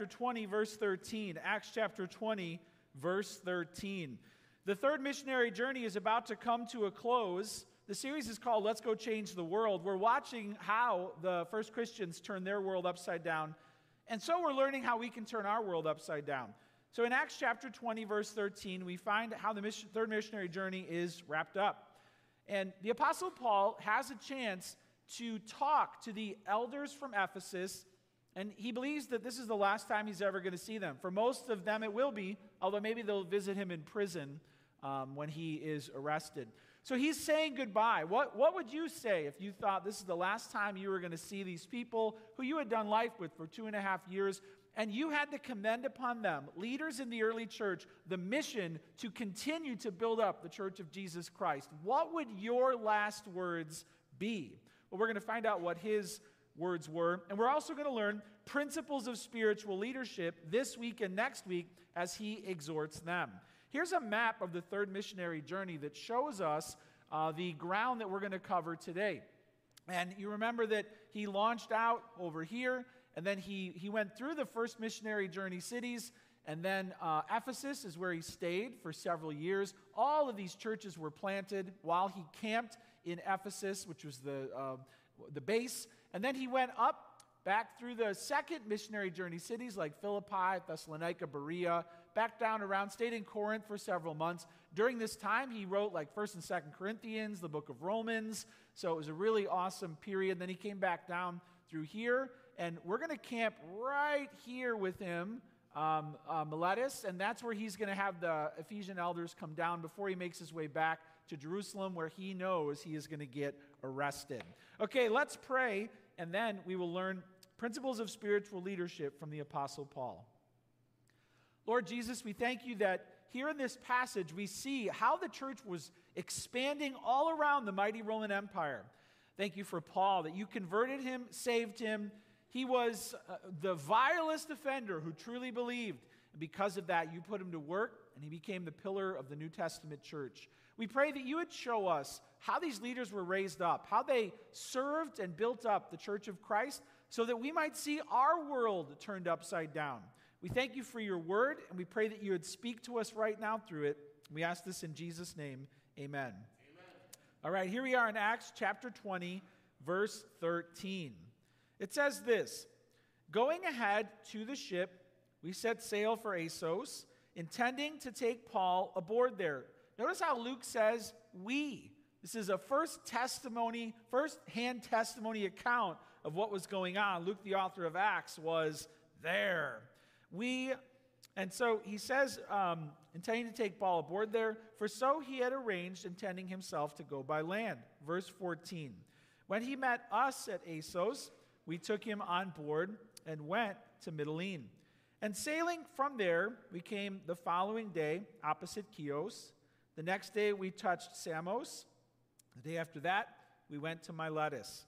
chapter 20, verse 13. Acts chapter 20, verse 13. The third missionary journey is about to come to a close. The series is called Let's Go Change the World. We're watching how the first Christians turn their world upside down. And so we're learning how we can turn our world upside down. So in Acts chapter 20, verse 13, we find how the mission, third missionary journey is wrapped up. And the Apostle Paul has a chance to talk to the elders from Ephesus, and he believes that this is the last time he's ever going to see them. For most of them, it will be, although maybe they'll visit him in prison um, when he is arrested. So he's saying goodbye. What, what would you say if you thought this is the last time you were going to see these people who you had done life with for two and a half years? And you had to commend upon them, leaders in the early church, the mission to continue to build up the church of Jesus Christ. What would your last words be? Well, we're going to find out what his words were. And we're also going to learn principles of spiritual leadership this week and next week as he exhorts them. Here's a map of the third missionary journey that shows us uh, the ground that we're going to cover today. And you remember that he launched out over here, and then he, he went through the first missionary journey cities, and then uh, Ephesus is where he stayed for several years. All of these churches were planted while he camped in Ephesus, which was the, uh, the base. And then he went up back through the second missionary journey cities like Philippi, Thessalonica, Berea, back down around, stayed in Corinth for several months. During this time, he wrote like 1st and 2nd Corinthians, the book of Romans. So it was a really awesome period. Then he came back down through here, and we're going to camp right here with him, um, uh, Miletus, and that's where he's going to have the Ephesian elders come down before he makes his way back to Jerusalem, where he knows he is going to get arrested. Okay, let's pray, and then we will learn principles of spiritual leadership from the Apostle Paul. Lord Jesus, we thank you that here in this passage we see how the church was expanding all around the mighty Roman Empire. Thank you for Paul, that you converted him, saved him. He was uh, the vilest offender who truly believed. And because of that, you put him to work, and he became the pillar of the New Testament church. We pray that you would show us how these leaders were raised up, how they served and built up the church of Christ, so that we might see our world turned upside down. We thank you for your word, and we pray that you would speak to us right now through it. We ask this in Jesus' name. Amen. Amen. All right, here we are in Acts chapter 20, verse 13. It says this Going ahead to the ship, we set sail for Assos, intending to take Paul aboard there. Notice how Luke says, we. This is a first testimony, first hand testimony account of what was going on. Luke, the author of Acts, was there. We, and so he says, um, intending to take Paul aboard there, for so he had arranged, intending himself to go by land. Verse 14. When he met us at Assos, we took him on board and went to Mytilene. And sailing from there, we came the following day opposite Chios. The next day, we touched Samos. The day after that, we went to Miletus.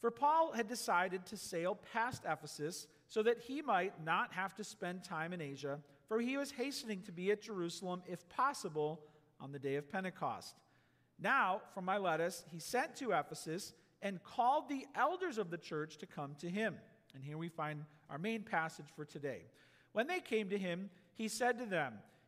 For Paul had decided to sail past Ephesus so that he might not have to spend time in Asia, for he was hastening to be at Jerusalem, if possible, on the day of Pentecost. Now, from Miletus, he sent to Ephesus and called the elders of the church to come to him. And here we find our main passage for today. When they came to him, he said to them,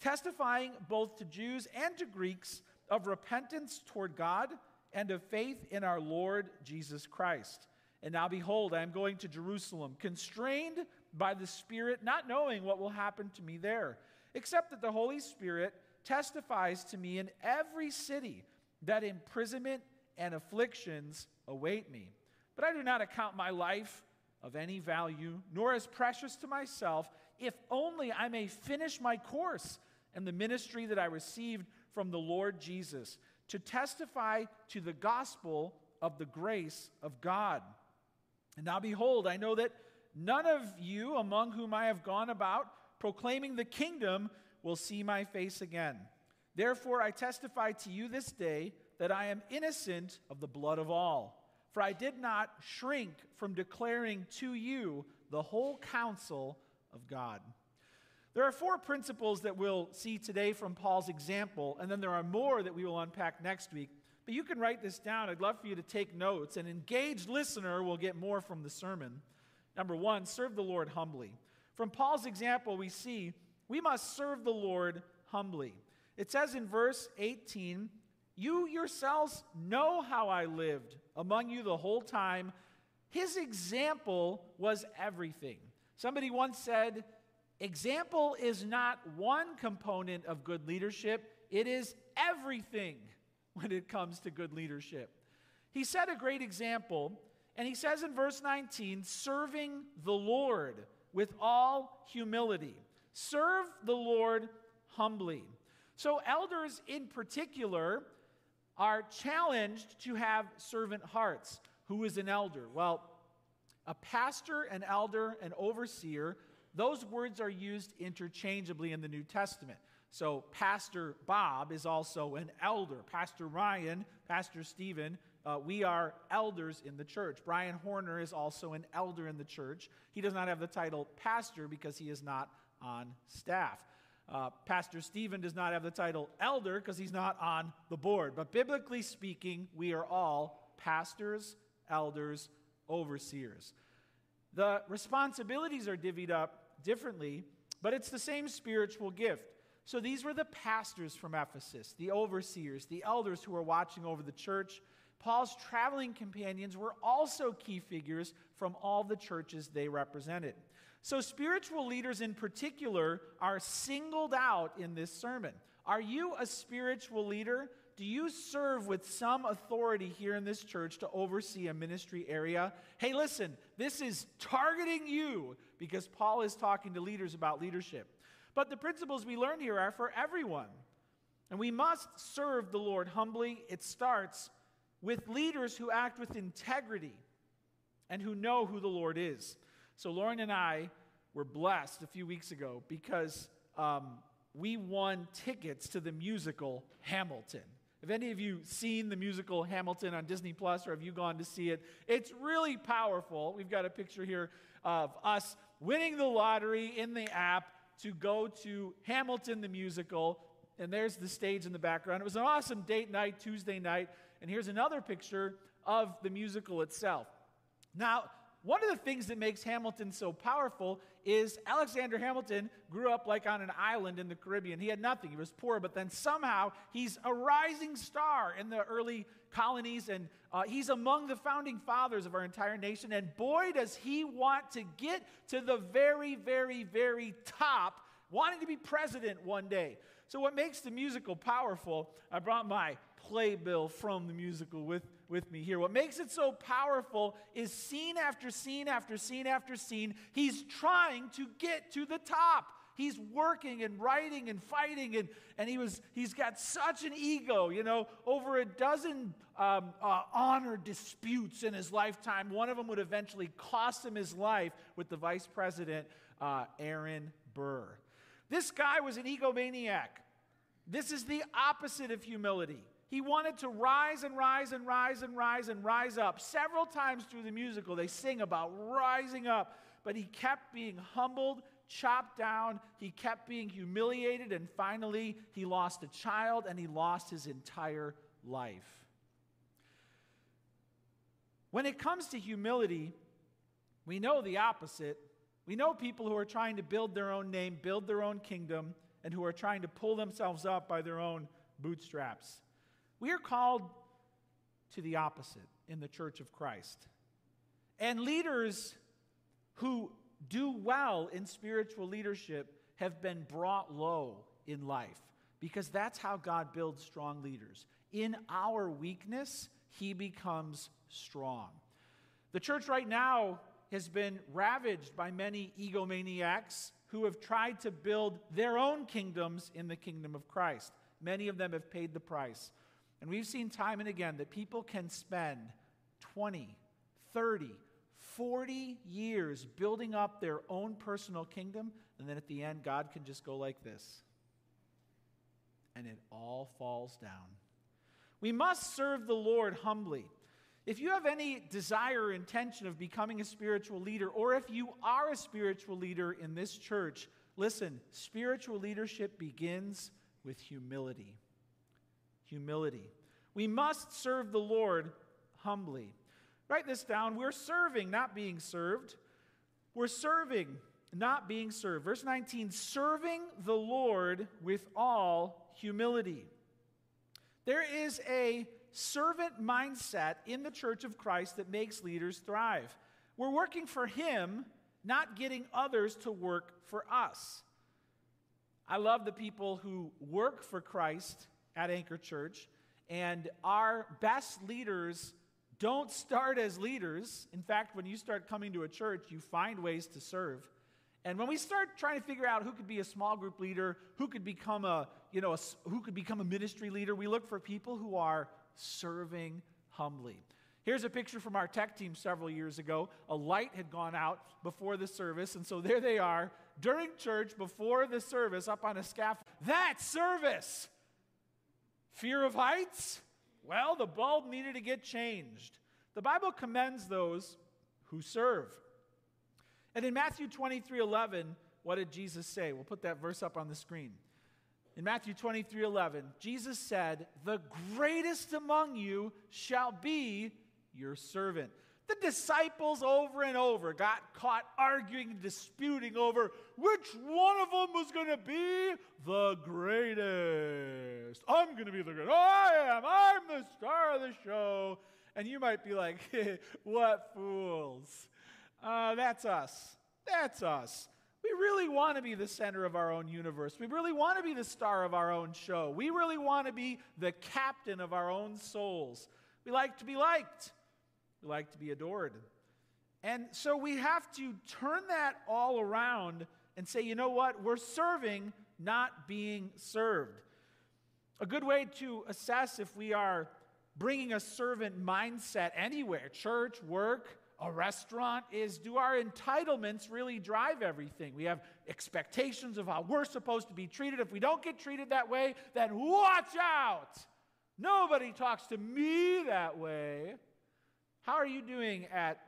testifying both to Jews and to Greeks of repentance toward God and of faith in our Lord Jesus Christ. And now behold, I am going to Jerusalem, constrained by the Spirit, not knowing what will happen to me there, except that the Holy Spirit testifies to me in every city that imprisonment and afflictions await me. But I do not account my life of any value, nor as precious to myself, if only I may finish my course and the ministry that I received from the Lord Jesus, to testify to the gospel of the grace of God. And now behold, I know that None of you among whom I have gone about proclaiming the kingdom, will see my face again. Therefore, I testify to you this day that I am innocent of the blood of all. For I did not shrink from declaring to you the whole counsel of God. There are four principles that we'll see today from Paul's example, and then there are more that we will unpack next week. But you can write this down. I'd love for you to take notes. An engaged listener will get more from the sermon. Number one, serve the Lord humbly. From Paul's example, we see we must serve the Lord humbly. It says in verse 18, You yourselves know how I lived among you the whole time. His example was everything. Somebody once said, Example is not one component of good leadership, it is everything when it comes to good leadership. He set a great example, and he says in verse 19, serving the Lord with all humility. Serve the Lord humbly. So, elders in particular are challenged to have servant hearts. Who is an elder? Well, a pastor, an elder, an overseer, those words are used interchangeably in the New Testament. So, Pastor Bob is also an elder. Pastor Ryan, Pastor Stephen, uh, we are elders in the church. Brian Horner is also an elder in the church. He does not have the title pastor because he is not on staff. Uh, pastor Stephen does not have the title elder because he's not on the board. But biblically speaking, we are all pastors, elders, overseers. The responsibilities are divvied up differently, but it's the same spiritual gift. So these were the pastors from Ephesus, the overseers, the elders who were watching over the church. Paul's traveling companions were also key figures from all the churches they represented. So, spiritual leaders in particular are singled out in this sermon. Are you a spiritual leader? Do you serve with some authority here in this church to oversee a ministry area? Hey, listen, this is targeting you because Paul is talking to leaders about leadership. But the principles we learn here are for everyone. And we must serve the Lord humbly. It starts with leaders who act with integrity and who know who the Lord is. So, Lauren and I were blessed a few weeks ago because um, we won tickets to the musical Hamilton. Have any of you seen the musical Hamilton on Disney Plus or have you gone to see it? It's really powerful. We've got a picture here of us winning the lottery in the app to go to Hamilton the musical. And there's the stage in the background. It was an awesome date night, Tuesday night. And here's another picture of the musical itself. Now, one of the things that makes Hamilton so powerful is Alexander Hamilton grew up like on an island in the Caribbean. He had nothing, he was poor, but then somehow he's a rising star in the early colonies, and uh, he's among the founding fathers of our entire nation. And boy, does he want to get to the very, very, very top, wanting to be president one day. So, what makes the musical powerful, I brought my playbill from the musical with with me here. What makes it so powerful is scene after scene after scene after scene, he's trying to get to the top. He's working and writing and fighting, and, and he was, he's got such an ego, you know, over a dozen um, uh, honor disputes in his lifetime. One of them would eventually cost him his life with the vice president, uh, Aaron Burr. This guy was an egomaniac. This is the opposite of humility. He wanted to rise and rise and rise and rise and rise up. Several times through the musical, they sing about rising up, but he kept being humbled, chopped down, he kept being humiliated, and finally, he lost a child and he lost his entire life. When it comes to humility, we know the opposite. We know people who are trying to build their own name, build their own kingdom, and who are trying to pull themselves up by their own bootstraps. We are called to the opposite in the church of Christ. And leaders who do well in spiritual leadership have been brought low in life because that's how God builds strong leaders. In our weakness, he becomes strong. The church right now has been ravaged by many egomaniacs who have tried to build their own kingdoms in the kingdom of Christ. Many of them have paid the price. And we've seen time and again that people can spend 20, 30, 40 years building up their own personal kingdom. And then at the end, God can just go like this. And it all falls down. We must serve the Lord humbly. If you have any desire or intention of becoming a spiritual leader, or if you are a spiritual leader in this church, listen, spiritual leadership begins with humility. Humility. We must serve the Lord humbly. Write this down. We're serving, not being served. We're serving, not being served. Verse 19 serving the Lord with all humility. There is a servant mindset in the church of Christ that makes leaders thrive. We're working for Him, not getting others to work for us. I love the people who work for Christ at Anchor Church, and our best leaders don't start as leaders. In fact, when you start coming to a church, you find ways to serve. And when we start trying to figure out who could be a small group leader, who could become a, you know, a, who could become a ministry leader, we look for people who are serving humbly. Here's a picture from our tech team several years ago. A light had gone out before the service, and so there they are during church before the service up on a scaffold. That service! Fear of heights? Well, the bulb needed to get changed. The Bible commends those who serve. And in Matthew 23 11, what did Jesus say? We'll put that verse up on the screen. In Matthew 23 11, Jesus said, The greatest among you shall be your servant. The disciples over and over got caught arguing and disputing over which one of them was going to be the greatest. I'm going to be the greatest. Oh, I am. I'm the star of the show. And you might be like, what fools. Uh, that's us. That's us. We really want to be the center of our own universe. We really want to be the star of our own show. We really want to be the captain of our own souls. We like to be liked. We like to be adored. And so we have to turn that all around and say, you know what? We're serving, not being served. A good way to assess if we are bringing a servant mindset anywhere, church, work, a restaurant, is do our entitlements really drive everything? We have expectations of how we're supposed to be treated. If we don't get treated that way, then watch out. Nobody talks to me that way. How are you doing at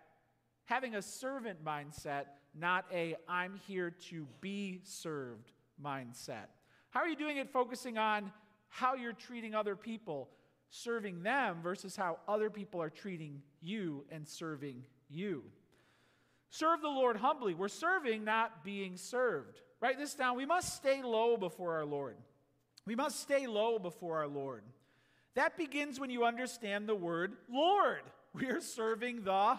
having a servant mindset, not a I'm here to be served mindset? How are you doing at focusing on how you're treating other people, serving them, versus how other people are treating you and serving you? Serve the Lord humbly. We're serving, not being served. Write this down. We must stay low before our Lord. We must stay low before our Lord. That begins when you understand the word Lord. We are serving the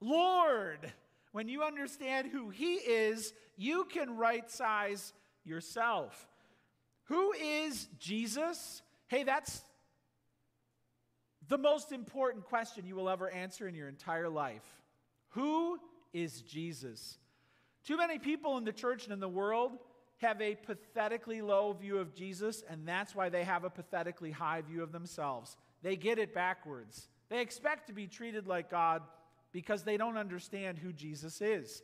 Lord. When you understand who He is, you can right size yourself. Who is Jesus? Hey, that's the most important question you will ever answer in your entire life. Who is Jesus? Too many people in the church and in the world have a pathetically low view of Jesus, and that's why they have a pathetically high view of themselves. They get it backwards. They expect to be treated like God because they don't understand who Jesus is.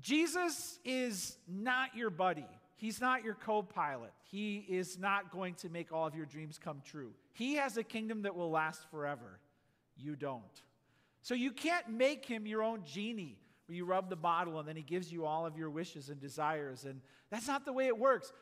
Jesus is not your buddy. He's not your co pilot. He is not going to make all of your dreams come true. He has a kingdom that will last forever. You don't. So you can't make him your own genie where you rub the bottle and then he gives you all of your wishes and desires. And that's not the way it works.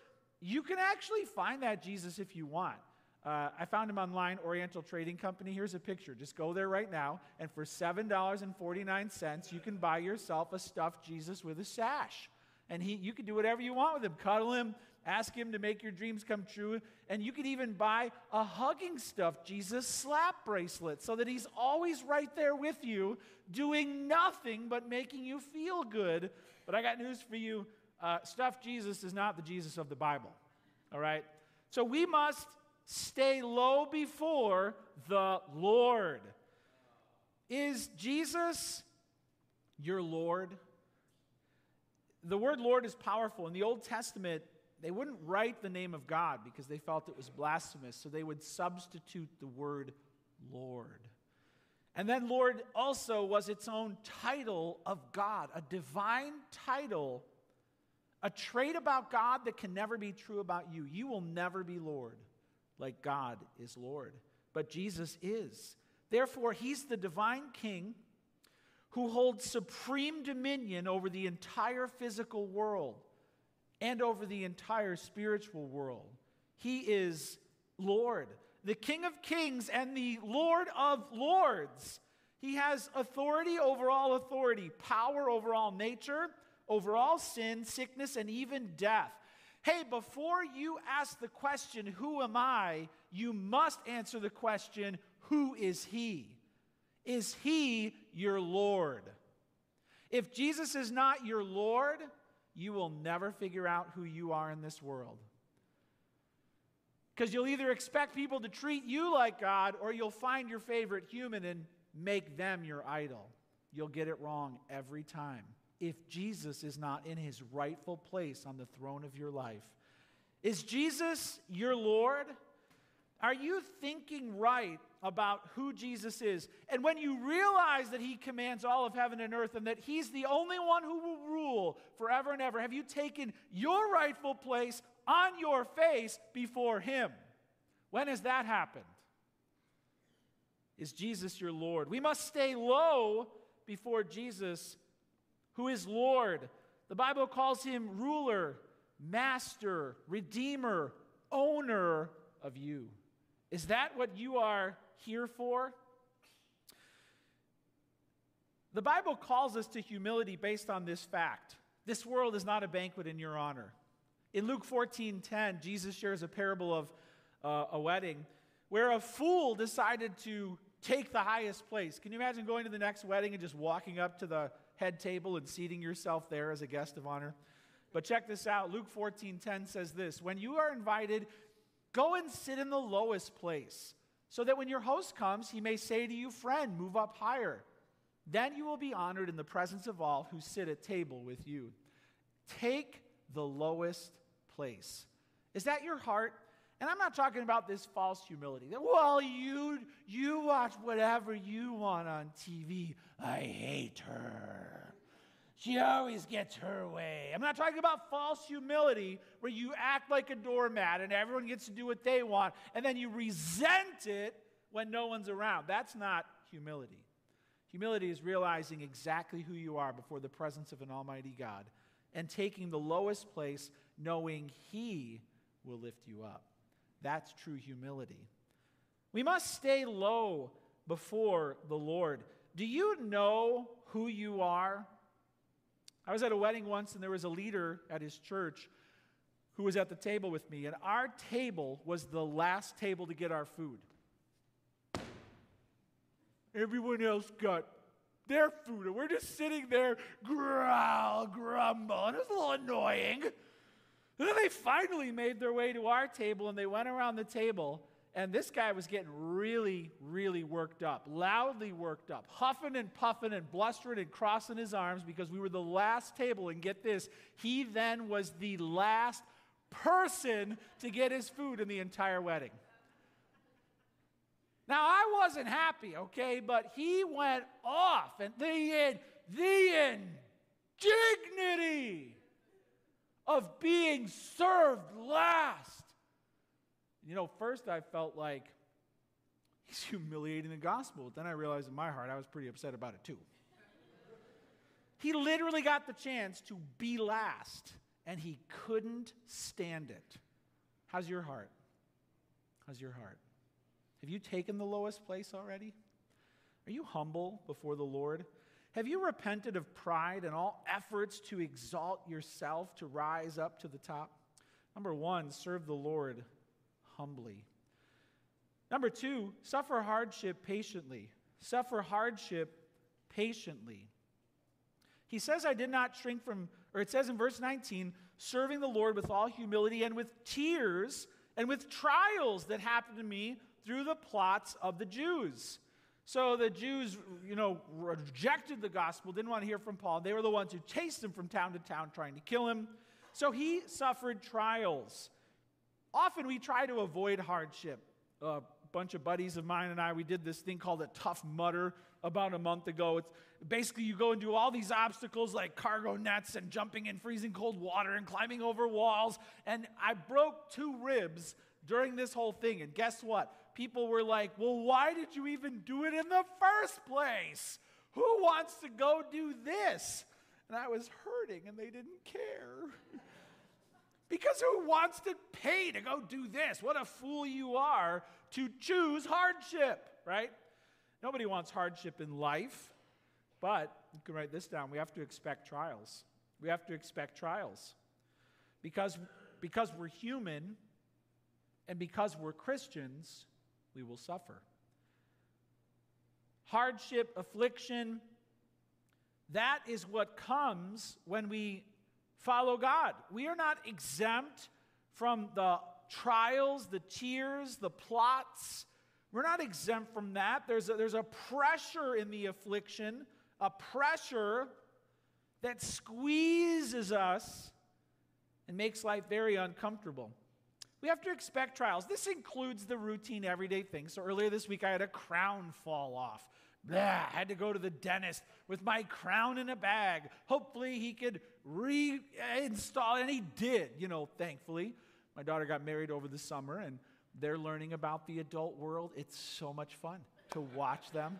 You can actually find that Jesus if you want. Uh, I found him online, Oriental Trading Company. Here's a picture. Just go there right now, and for $7.49, you can buy yourself a stuffed Jesus with a sash. And he, you can do whatever you want with him. Cuddle him, ask him to make your dreams come true. And you could even buy a hugging stuff Jesus slap bracelet so that he's always right there with you, doing nothing but making you feel good. But I got news for you uh, stuffed Jesus is not the Jesus of the Bible. All right? So we must stay low before the Lord. Is Jesus your Lord? The word Lord is powerful. In the Old Testament, they wouldn't write the name of God because they felt it was blasphemous, so they would substitute the word Lord. And then Lord also was its own title of God, a divine title A trait about God that can never be true about you. You will never be Lord like God is Lord, but Jesus is. Therefore, he's the divine king who holds supreme dominion over the entire physical world and over the entire spiritual world. He is Lord, the King of kings and the Lord of lords. He has authority over all authority, power over all nature, over all sin, sickness, and even death. Hey, before you ask the question, Who am I? you must answer the question, Who is He? Is He your Lord? If Jesus is not your Lord, you will never figure out who you are in this world. Because you'll either expect people to treat you like God or you'll find your favorite human and make them your idol. You'll get it wrong every time if Jesus is not in his rightful place on the throne of your life. Is Jesus your Lord? Are you thinking right about who Jesus is? And when you realize that he commands all of heaven and earth and that he's the only one who will rule forever and ever, have you taken your rightful place on your face before him? When has that happened? Is Jesus your Lord? We must stay low before Jesus, who is Lord. The Bible calls him ruler, master, redeemer, owner of you. Is that what you are here for? The Bible calls us to humility based on this fact. This world is not a banquet in your honor. In Luke 14 10, Jesus shares a parable of uh, a wedding where a fool decided to take the highest place. Can you imagine going to the next wedding and just walking up to the head table and seating yourself there as a guest of honor? But check this out. Luke 14 10 says this When you are invited, Go and sit in the lowest place, so that when your host comes, he may say to you, Friend, move up higher. Then you will be honored in the presence of all who sit at table with you. Take the lowest place. Is that your heart? And I'm not talking about this false humility. That, well, you, you watch whatever you want on TV. I hate her. She always gets her way. I'm not talking about false humility where you act like a doormat and everyone gets to do what they want and then you resent it when no one's around. That's not humility. Humility is realizing exactly who you are before the presence of an almighty God and taking the lowest place knowing He will lift you up. That's true humility. We must stay low before the Lord. Do you know who you are? I was at a wedding once, and there was a leader at his church who was at the table with me, and our table was the last table to get our food. Everyone else got their food, and we're just sitting there, growl, grumble, and it was a little annoying. And then they finally made their way to our table, and they went around the table, and this guy was getting really, really worked up, loudly worked up, huffing and puffing and blustering and crossing his arms because we were the last table. And get this, he then was the last person to get his food in the entire wedding. Now, I wasn't happy, okay, but he went off, and the, the indignity of being served last you know, first I felt like he's humiliating the gospel. Then I realized in my heart I was pretty upset about it too. he literally got the chance to be last, and he couldn't stand it. How's your heart? How's your heart? Have you taken the lowest place already? Are you humble before the Lord? Have you repented of pride and all efforts to exalt yourself to rise up to the top? Number one, serve the Lord humbly. Number two, suffer hardship patiently. Suffer hardship patiently. He says, I did not shrink from, or it says in verse 19, serving the Lord with all humility and with tears and with trials that happened to me through the plots of the Jews. So the Jews, you know, rejected the gospel, didn't want to hear from Paul. They were the ones who chased him from town to town trying to kill him. So he suffered trials. Often we try to avoid hardship. A bunch of buddies of mine and I, we did this thing called a Tough Mudder about a month ago. It's basically you go and do all these obstacles like cargo nets and jumping in freezing cold water and climbing over walls. And I broke two ribs during this whole thing. And guess what? People were like, well, why did you even do it in the first place? Who wants to go do this? And I was hurting and they didn't care. because who wants to pay to go do this? What a fool you are to choose hardship, right? Nobody wants hardship in life, but you can write this down. We have to expect trials. We have to expect trials. Because, because we're human and because we're Christians, we will suffer. Hardship, affliction, that is what comes when we follow God. We are not exempt from the trials, the tears, the plots. We're not exempt from that. There's a, there's a pressure in the affliction, a pressure that squeezes us and makes life very uncomfortable. We have to expect trials. This includes the routine everyday things. So earlier this week, I had a crown fall off. Blah, had to go to the dentist with my crown in a bag. Hopefully, he could reinstall, and he did, you know, thankfully. My daughter got married over the summer, and they're learning about the adult world. It's so much fun to watch them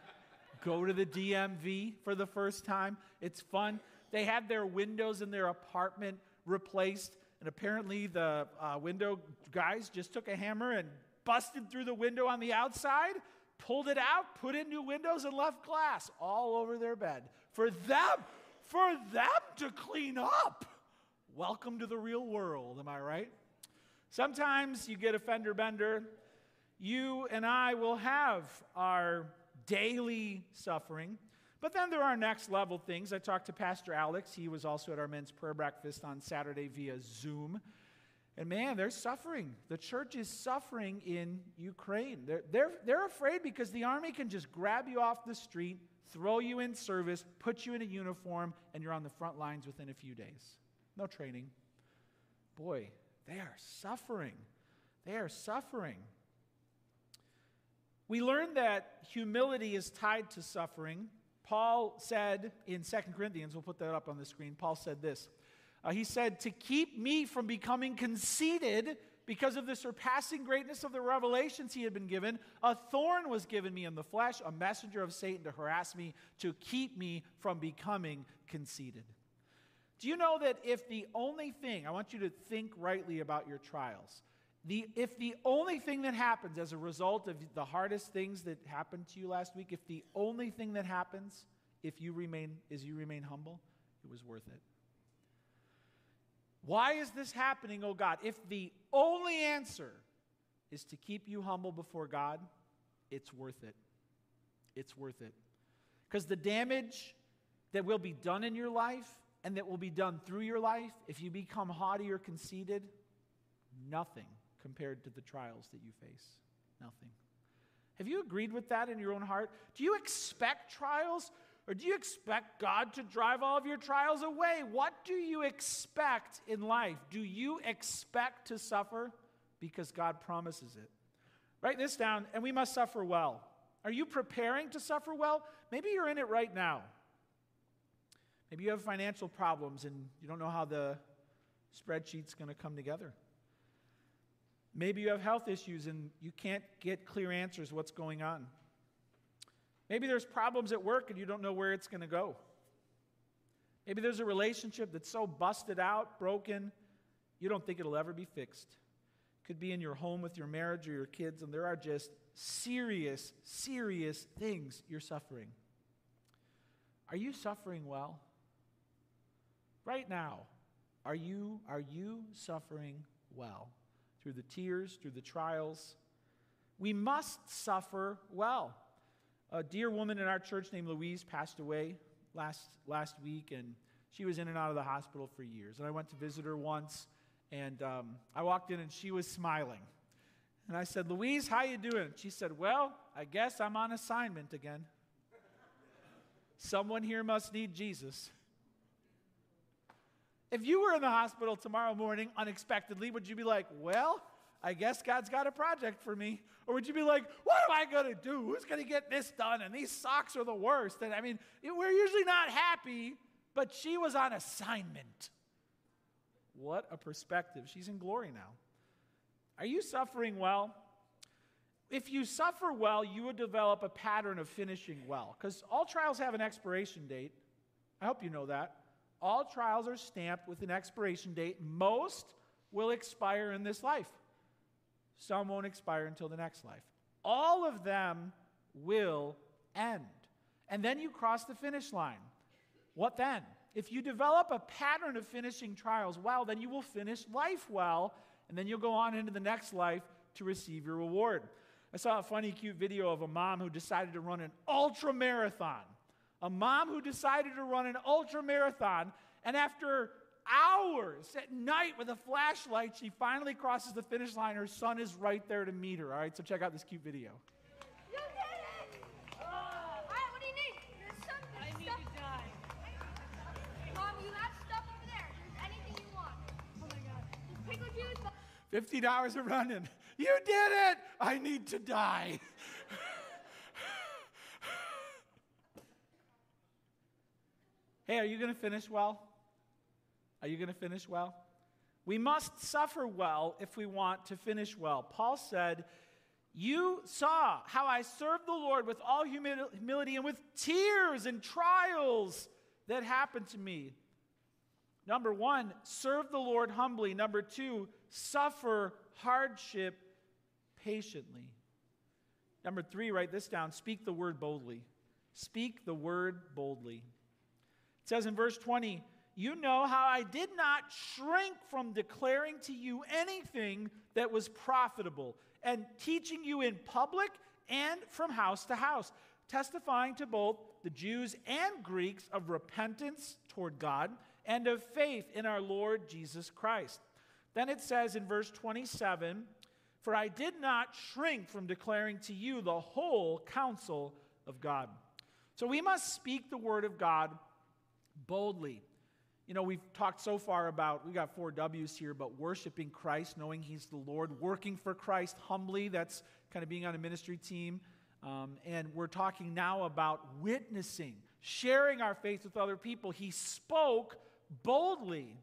go to the DMV for the first time. It's fun. They had their windows in their apartment replaced, and apparently, the uh, window guys just took a hammer and busted through the window on the outside pulled it out, put in new windows, and left glass all over their bed. For them, for them to clean up. Welcome to the real world, am I right? Sometimes you get a fender bender. You and I will have our daily suffering. But then there are next level things. I talked to Pastor Alex. He was also at our men's prayer breakfast on Saturday via Zoom. And man, they're suffering. The church is suffering in Ukraine. They're, they're, they're afraid because the army can just grab you off the street, throw you in service, put you in a uniform, and you're on the front lines within a few days. No training. Boy, they are suffering. They are suffering. We learned that humility is tied to suffering. Paul said in 2 Corinthians, we'll put that up on the screen. Paul said this uh, he said, To keep me from becoming conceited because of the surpassing greatness of the revelations he had been given, a thorn was given me in the flesh, a messenger of Satan to harass me, to keep me from becoming conceited. Do you know that if the only thing, I want you to think rightly about your trials, the, if the only thing that happens as a result of the hardest things that happened to you last week, if the only thing that happens if you remain is you remain humble, it was worth it. Why is this happening, oh God? If the only answer is to keep you humble before God, it's worth it. It's worth it. Because the damage that will be done in your life and that will be done through your life, if you become haughty or conceited, nothing compared to the trials that you face. Nothing. Have you agreed with that in your own heart? Do you expect trials? Or do you expect God to drive all of your trials away? What do you expect in life? Do you expect to suffer? Because God promises it. Write this down, and we must suffer well. Are you preparing to suffer well? Maybe you're in it right now. Maybe you have financial problems and you don't know how the spreadsheet's going to come together. Maybe you have health issues and you can't get clear answers what's going on. Maybe there's problems at work and you don't know where it's going to go. Maybe there's a relationship that's so busted out, broken, you don't think it'll ever be fixed. Could be in your home with your marriage or your kids, and there are just serious, serious things you're suffering. Are you suffering well? Right now, are you, are you suffering well? Through the tears, through the trials? We must suffer well. A dear woman in our church named Louise passed away last, last week, and she was in and out of the hospital for years. And I went to visit her once, and um, I walked in, and she was smiling. And I said, Louise, how you doing? She said, Well, I guess I'm on assignment again. Someone here must need Jesus. If you were in the hospital tomorrow morning unexpectedly, would you be like, Well, I guess God's got a project for me. Or would you be like, what am I going to do? Who's going to get this done? And these socks are the worst. And I mean, we're usually not happy, but she was on assignment. What a perspective. She's in glory now. Are you suffering well? If you suffer well, you will develop a pattern of finishing well. Because all trials have an expiration date. I hope you know that. All trials are stamped with an expiration date. Most will expire in this life, some won't expire until the next life. All of them will end. And then you cross the finish line. What then? If you develop a pattern of finishing trials well, then you will finish life well, and then you'll go on into the next life to receive your reward. I saw a funny, cute video of a mom who decided to run an ultra marathon. A mom who decided to run an ultra marathon, and after hours at night with a flashlight, she finally crosses the finish line. Her son is right there to meet her. All right, so check out this cute video. You did it! All right, what do you need? There's something. I need stuff. to die. Mom, you have stuff over there. There's anything you want. Oh my god. Just pickle juice. 15 hours of running. You did it! I need to die. hey, are you going to finish well? Are you going to finish well? We must suffer well if we want to finish well. Paul said, You saw how I served the Lord with all humility and with tears and trials that happened to me. Number one, serve the Lord humbly. Number two, suffer hardship patiently. Number three, write this down speak the word boldly. Speak the word boldly. It says in verse 20, You know how I did not shrink from declaring to you anything that was profitable and teaching you in public and from house to house, testifying to both the Jews and Greeks of repentance toward God and of faith in our Lord Jesus Christ. Then it says in verse 27 For I did not shrink from declaring to you the whole counsel of God. So we must speak the word of God boldly. You know, we've talked so far about, we got four W's here, but worshiping Christ, knowing He's the Lord, working for Christ humbly, that's kind of being on a ministry team. Um, and we're talking now about witnessing, sharing our faith with other people. He spoke boldly.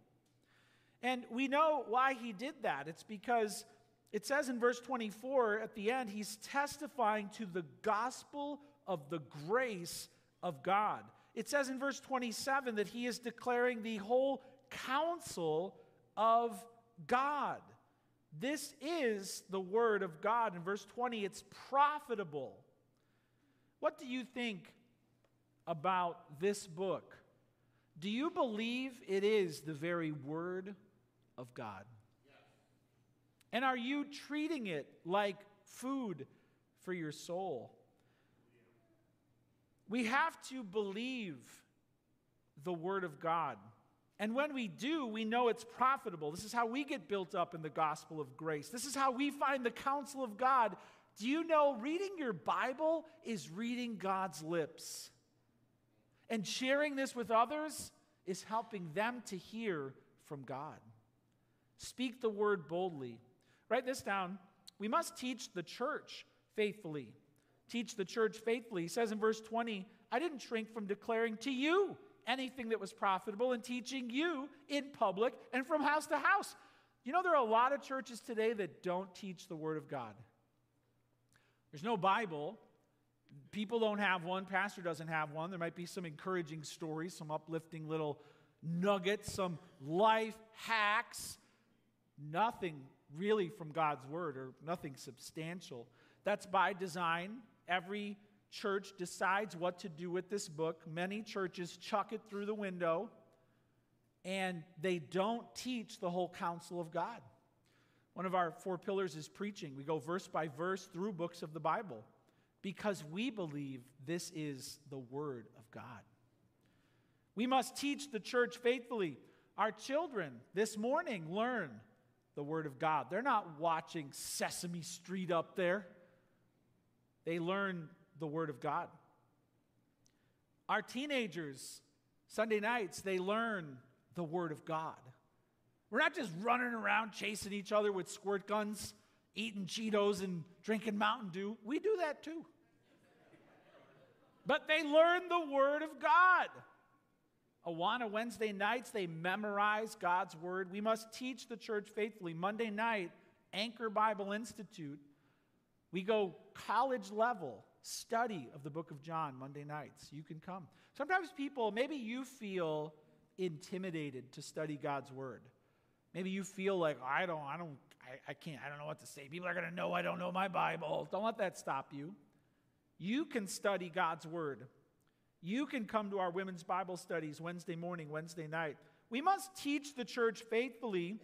And we know why he did that. It's because it says in verse 24 at the end, he's testifying to the gospel of the grace of God. It says in verse 27 that he is declaring the whole counsel of God. This is the word of God. In verse 20, it's profitable. What do you think about this book? Do you believe it is the very word of God? And are you treating it like food for your soul? We have to believe the Word of God. And when we do, we know it's profitable. This is how we get built up in the gospel of grace. This is how we find the counsel of God. Do you know reading your Bible is reading God's lips? And sharing this with others is helping them to hear from God. Speak the word boldly. Write this down. We must teach the church faithfully. Teach the church faithfully. He says in verse 20, I didn't shrink from declaring to you anything that was profitable and teaching you in public and from house to house. You know, there are a lot of churches today that don't teach the Word of God. There's no Bible. People don't have one. Pastor doesn't have one. There might be some encouraging stories, some uplifting little nuggets, some life hacks. Nothing really from God's Word or nothing substantial. That's by design. Every church decides what to do with this book. Many churches chuck it through the window and they don't teach the whole counsel of God. One of our four pillars is preaching. We go verse by verse through books of the Bible because we believe this is the Word of God. We must teach the church faithfully. Our children this morning learn the Word of God. They're not watching Sesame Street up there, they learn the Word of God. Our teenagers, Sunday nights, they learn the Word of God. We're not just running around chasing each other with squirt guns eating Cheetos and drinking Mountain Dew. We do that too. But they learn the Word of God. Awana Wednesday nights, they memorize God's Word. We must teach the church faithfully. Monday night, Anchor Bible Institute, we go college level study of the book of John Monday nights. You can come. Sometimes people, maybe you feel intimidated to study God's Word. Maybe you feel like, I don't, I don't, I, I can't, I don't know what to say. People are going to know I don't know my Bible. Don't let that stop you. You can study God's Word. You can come to our women's Bible studies Wednesday morning, Wednesday night. We must teach the church faithfully,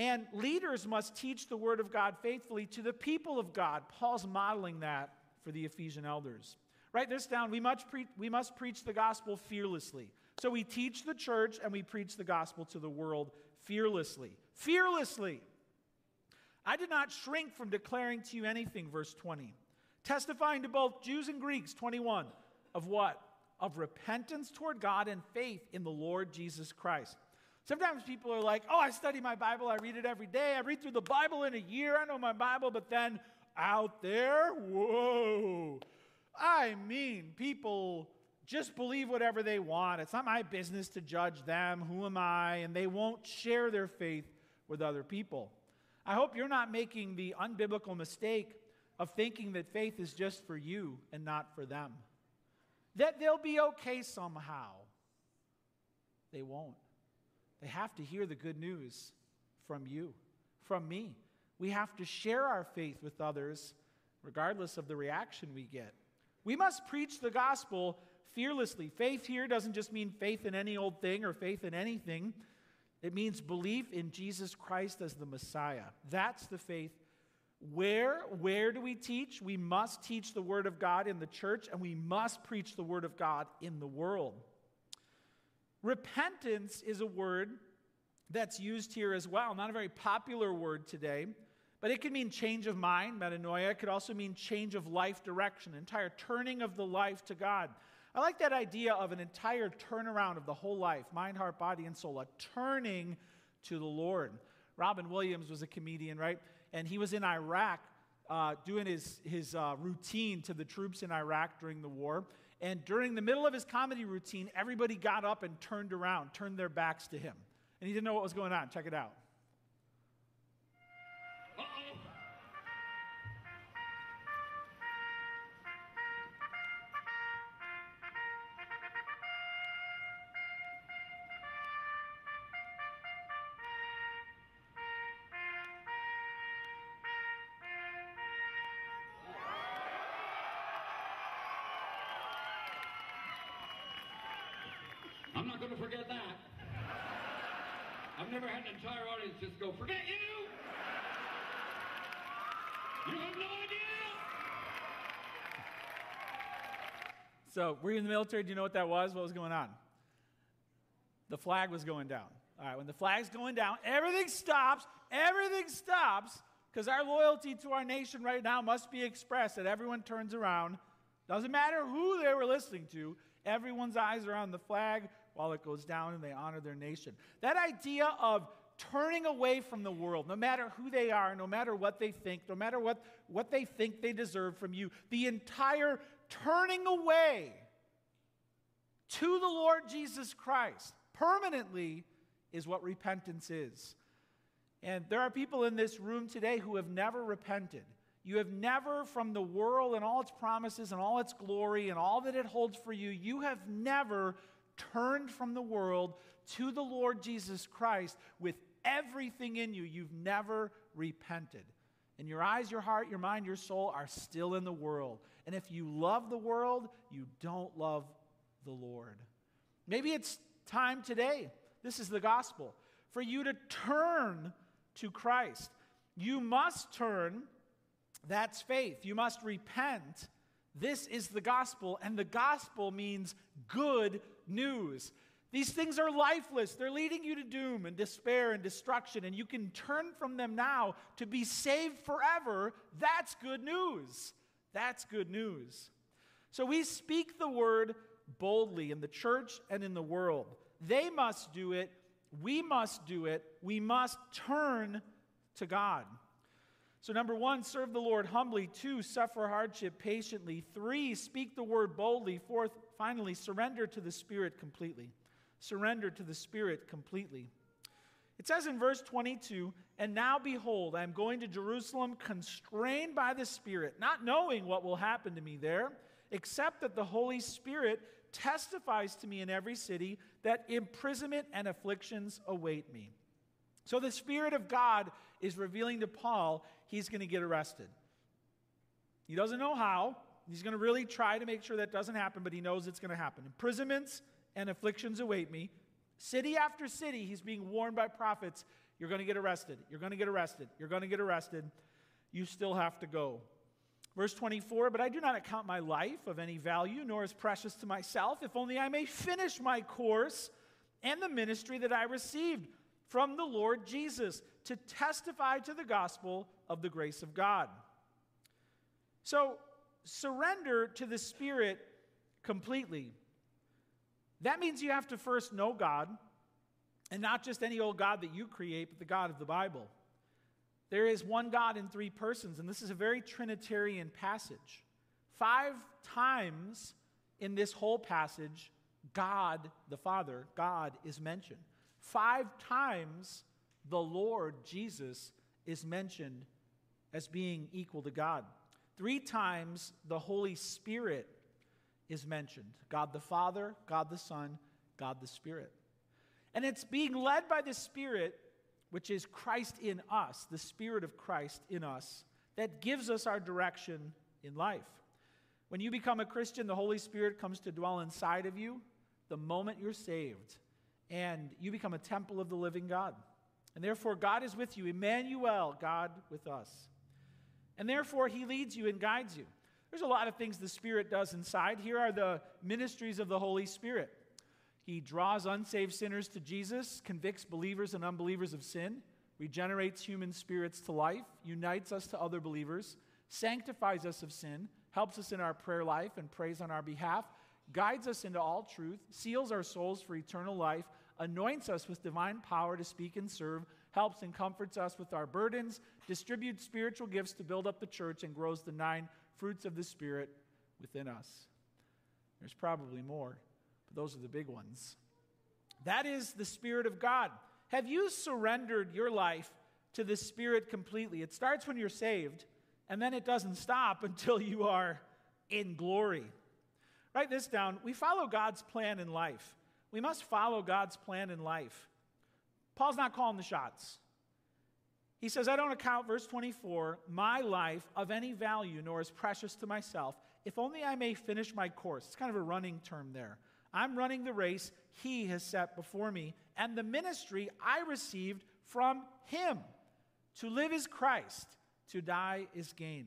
and leaders must teach the Word of God faithfully to the people of God. Paul's modeling that for the Ephesian elders. Write this down. We must, pre- we must preach the gospel fearlessly. So we teach the church and we preach the gospel to the world fearlessly. Fearlessly. I did not shrink from declaring to you anything, verse 20. Testifying to both Jews and Greeks, 21, of what? Of repentance toward God and faith in the Lord Jesus Christ. Sometimes people are like, oh, I study my Bible, I read it every day, I read through the Bible in a year, I know my Bible, but then out there, whoa. I mean, people just believe whatever they want. It's not my business to judge them. Who am I? And they won't share their faith with other people. I hope you're not making the unbiblical mistake of thinking that faith is just for you and not for them. That they'll be okay somehow. They won't. They have to hear the good news from you, from me. We have to share our faith with others, regardless of the reaction we get. We must preach the gospel fearlessly. Faith here doesn't just mean faith in any old thing or faith in anything, it means belief in Jesus Christ as the Messiah. That's the faith. Where, where do we teach? We must teach the Word of God in the church, and we must preach the Word of God in the world. Repentance is a word that's used here as well. Not a very popular word today, but it can mean change of mind, metanoia. It could also mean change of life direction, entire turning of the life to God. I like that idea of an entire turnaround of the whole life mind, heart, body, and soul, a turning to the Lord. Robin Williams was a comedian, right? And he was in Iraq uh, doing his, his uh, routine to the troops in Iraq during the war. And during the middle of his comedy routine, everybody got up and turned around, turned their backs to him. And he didn't know what was going on. Check it out. So, were you in the military? Do you know what that was? What was going on? The flag was going down. All right, when the flag's going down, everything stops. Everything stops because our loyalty to our nation right now must be expressed that everyone turns around. Doesn't matter who they were listening to, everyone's eyes are on the flag while it goes down and they honor their nation. That idea of turning away from the world, no matter who they are, no matter what they think, no matter what, what they think they deserve from you, the entire turning away to the Lord Jesus Christ permanently is what repentance is. And there are people in this room today who have never repented. You have never, from the world and all its promises and all its glory and all that it holds for you, you have never turned from the world to the Lord Jesus Christ with everything in you. You've never repented. And your eyes, your heart, your mind, your soul are still in the world. And if you love the world, you don't love the Lord. Maybe it's time today, this is the gospel, for you to turn to Christ. You must turn, that's faith. You must repent. This is the gospel, and the gospel means good news. These things are lifeless. They're leading you to doom and despair and destruction, and you can turn from them now to be saved forever. That's good news. That's good news. So we speak the word boldly in the church and in the world. They must do it. We must do it. We must turn to God. So, number one, serve the Lord humbly. Two, suffer hardship patiently. Three, speak the word boldly. Fourth, finally, surrender to the Spirit completely. Surrender to the Spirit completely. It says in verse 22 And now behold, I am going to Jerusalem constrained by the Spirit, not knowing what will happen to me there, except that the Holy Spirit testifies to me in every city that imprisonment and afflictions await me. So the Spirit of God is revealing to Paul he's going to get arrested. He doesn't know how. He's going to really try to make sure that doesn't happen, but he knows it's going to happen. Imprisonments and afflictions await me. City after city, he's being warned by prophets you're going to get arrested. You're going to get arrested. You're going to get arrested. You still have to go. Verse 24, but I do not account my life of any value, nor as precious to myself, if only I may finish my course and the ministry that I received from the Lord Jesus to testify to the gospel of the grace of God. So, surrender to the Spirit completely. That means you have to first know God, and not just any old God that you create, but the God of the Bible. There is one God in three persons, and this is a very Trinitarian passage. Five times in this whole passage, God the Father, God is mentioned. Five times the Lord Jesus is mentioned as being equal to God. Three times the Holy Spirit is mentioned God the Father, God the Son, God the Spirit. And it's being led by the Spirit, which is Christ in us, the Spirit of Christ in us, that gives us our direction in life. When you become a Christian, the Holy Spirit comes to dwell inside of you the moment you're saved and you become a temple of the living God. And therefore, God is with you, Emmanuel, God with us. And therefore, He leads you and guides you. There's a lot of things the Spirit does inside. Here are the ministries of the Holy Spirit He draws unsaved sinners to Jesus, convicts believers and unbelievers of sin, regenerates human spirits to life, unites us to other believers, sanctifies us of sin, helps us in our prayer life and prays on our behalf, guides us into all truth, seals our souls for eternal life anoints us with divine power to speak and serve, helps and comforts us with our burdens, distributes spiritual gifts to build up the church, and grows the nine fruits of the Spirit within us. There's probably more, but those are the big ones. That is the Spirit of God. Have you surrendered your life to the Spirit completely? It starts when you're saved, and then it doesn't stop until you are in glory. Write this down. We follow God's plan in life. We must follow God's plan in life. Paul's not calling the shots. He says, I don't account, verse 24, my life of any value, nor as precious to myself, if only I may finish my course. It's kind of a running term there. I'm running the race he has set before me, and the ministry I received from him. To live is Christ, to die is gain.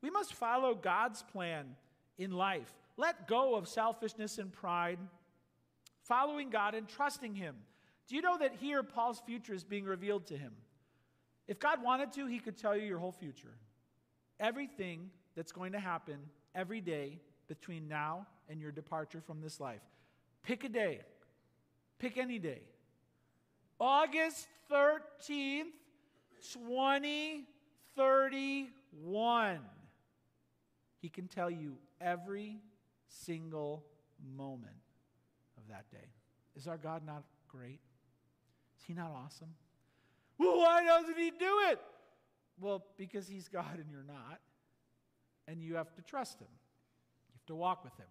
We must follow God's plan in life. Let go of selfishness and pride following God and trusting Him. Do you know that here Paul's future is being revealed to him? If God wanted to, He could tell you your whole future. Everything that's going to happen every day between now and your departure from this life. Pick a day, pick any day. August 13th, 2031. He can tell you every single moment of that day. Is our God not great? Is He not awesome? Well, why doesn't He do it? Well, because He's God and you're not. And you have to trust Him, you have to walk with Him.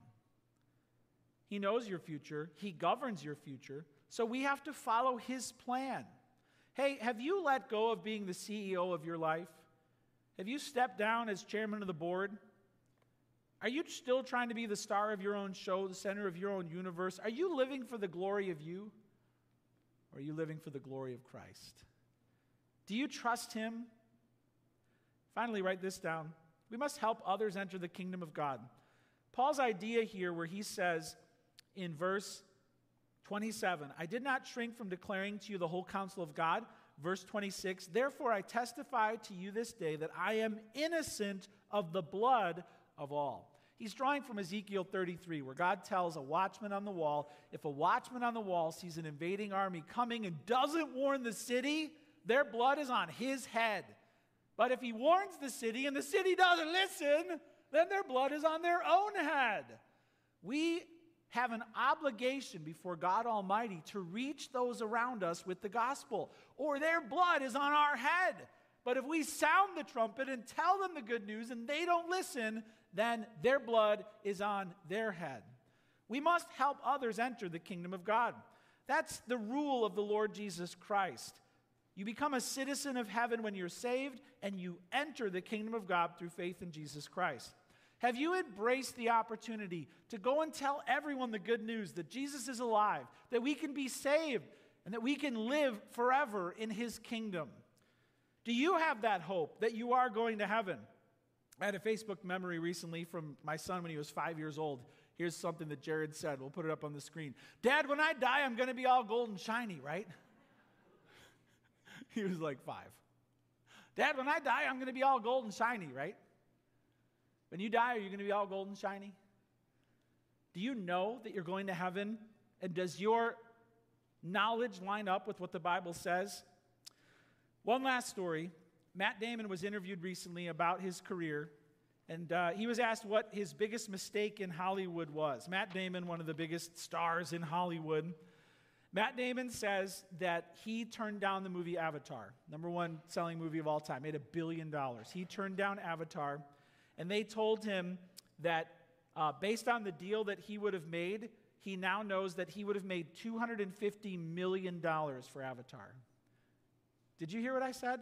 He knows your future, He governs your future. So we have to follow His plan. Hey, have you let go of being the CEO of your life? Have you stepped down as chairman of the board? Are you still trying to be the star of your own show, the center of your own universe? Are you living for the glory of you? Or are you living for the glory of Christ? Do you trust Him? Finally, write this down. We must help others enter the kingdom of God. Paul's idea here, where he says in verse 27, I did not shrink from declaring to you the whole counsel of God. Verse 26, therefore I testify to you this day that I am innocent of the blood of all. He's drawing from Ezekiel 33, where God tells a watchman on the wall if a watchman on the wall sees an invading army coming and doesn't warn the city, their blood is on his head. But if he warns the city and the city doesn't listen, then their blood is on their own head. We have an obligation before God Almighty to reach those around us with the gospel, or their blood is on our head. But if we sound the trumpet and tell them the good news and they don't listen, then their blood is on their head. We must help others enter the kingdom of God. That's the rule of the Lord Jesus Christ. You become a citizen of heaven when you're saved, and you enter the kingdom of God through faith in Jesus Christ. Have you embraced the opportunity to go and tell everyone the good news that Jesus is alive, that we can be saved, and that we can live forever in his kingdom? Do you have that hope that you are going to heaven? I had a Facebook memory recently from my son when he was five years old. Here's something that Jared said. We'll put it up on the screen. Dad, when I die, I'm going to be all gold and shiny, right? he was like five. Dad, when I die, I'm going to be all gold and shiny, right? When you die, are you going to be all gold and shiny? Do you know that you're going to heaven? And does your knowledge line up with what the Bible says? One last story. Matt Damon was interviewed recently about his career, and uh, he was asked what his biggest mistake in Hollywood was. Matt Damon, one of the biggest stars in Hollywood, Matt Damon says that he turned down the movie Avatar, number one selling movie of all time, made a billion dollars. He turned down Avatar, and they told him that uh, based on the deal that he would have made, he now knows that he would have made $250 million for Avatar. Did you hear what I said?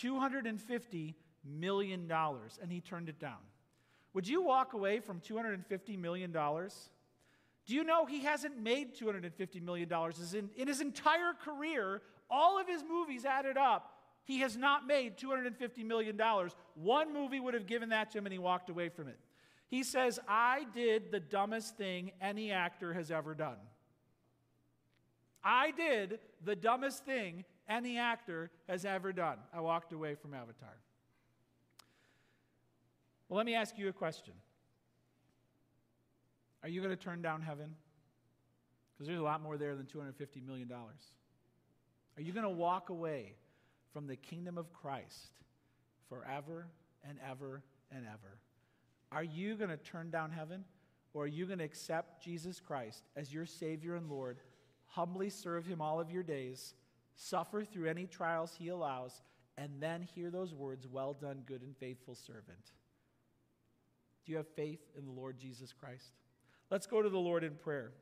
$250 million, and he turned it down. Would you walk away from $250 million? Do you know he hasn't made $250 million? In, in his entire career, all of his movies added up, he has not made $250 million. One movie would have given that to him, and he walked away from it. He says, I did the dumbest thing any actor has ever done. I did the dumbest thing any actor has ever done. I walked away from Avatar. Well, let me ask you a question Are you going to turn down heaven? Because there's a lot more there than $250 million. Are you going to walk away from the kingdom of Christ forever and ever and ever? Are you going to turn down heaven? Or are you going to accept Jesus Christ as your Savior and Lord, humbly serve Him all of your days, suffer through any trials He allows, and then hear those words, Well done, good and faithful servant? Do you have faith in the Lord Jesus Christ? Let's go to the Lord in prayer.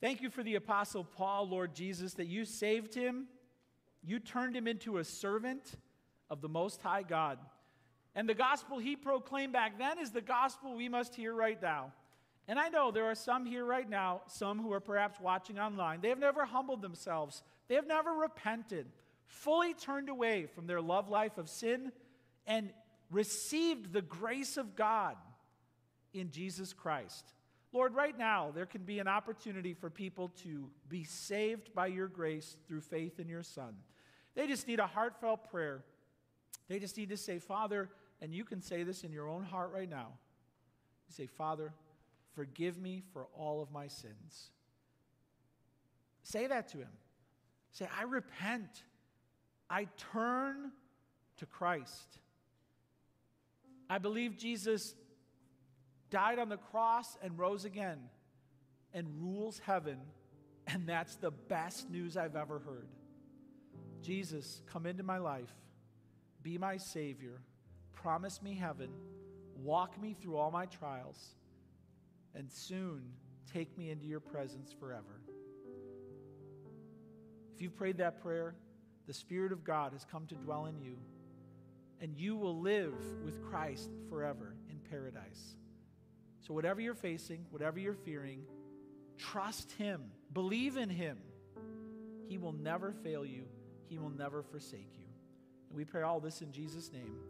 Thank you for the Apostle Paul, Lord Jesus, that you saved him. You turned him into a servant of the Most High God. And the gospel he proclaimed back then is the gospel we must hear right now. And I know there are some here right now, some who are perhaps watching online. They have never humbled themselves, they have never repented, fully turned away from their love life of sin, and received the grace of God in Jesus Christ. Lord, right now, there can be an opportunity for people to be saved by your grace through faith in your Son. They just need a heartfelt prayer. They just need to say, Father, and you can say this in your own heart right now. You say, Father, forgive me for all of my sins. Say that to him. Say, I repent. I turn to Christ. I believe Jesus died on the cross and rose again and rules heaven, and that's the best news I've ever heard. Jesus, come into my life, be my Savior, promise me heaven, walk me through all my trials, and soon take me into your presence forever. If you've prayed that prayer, the Spirit of God has come to dwell in you, and you will live with Christ forever in paradise. So, whatever you're facing, whatever you're fearing, trust Him, believe in Him. He will never fail you, He will never forsake you. And we pray all this in Jesus' name.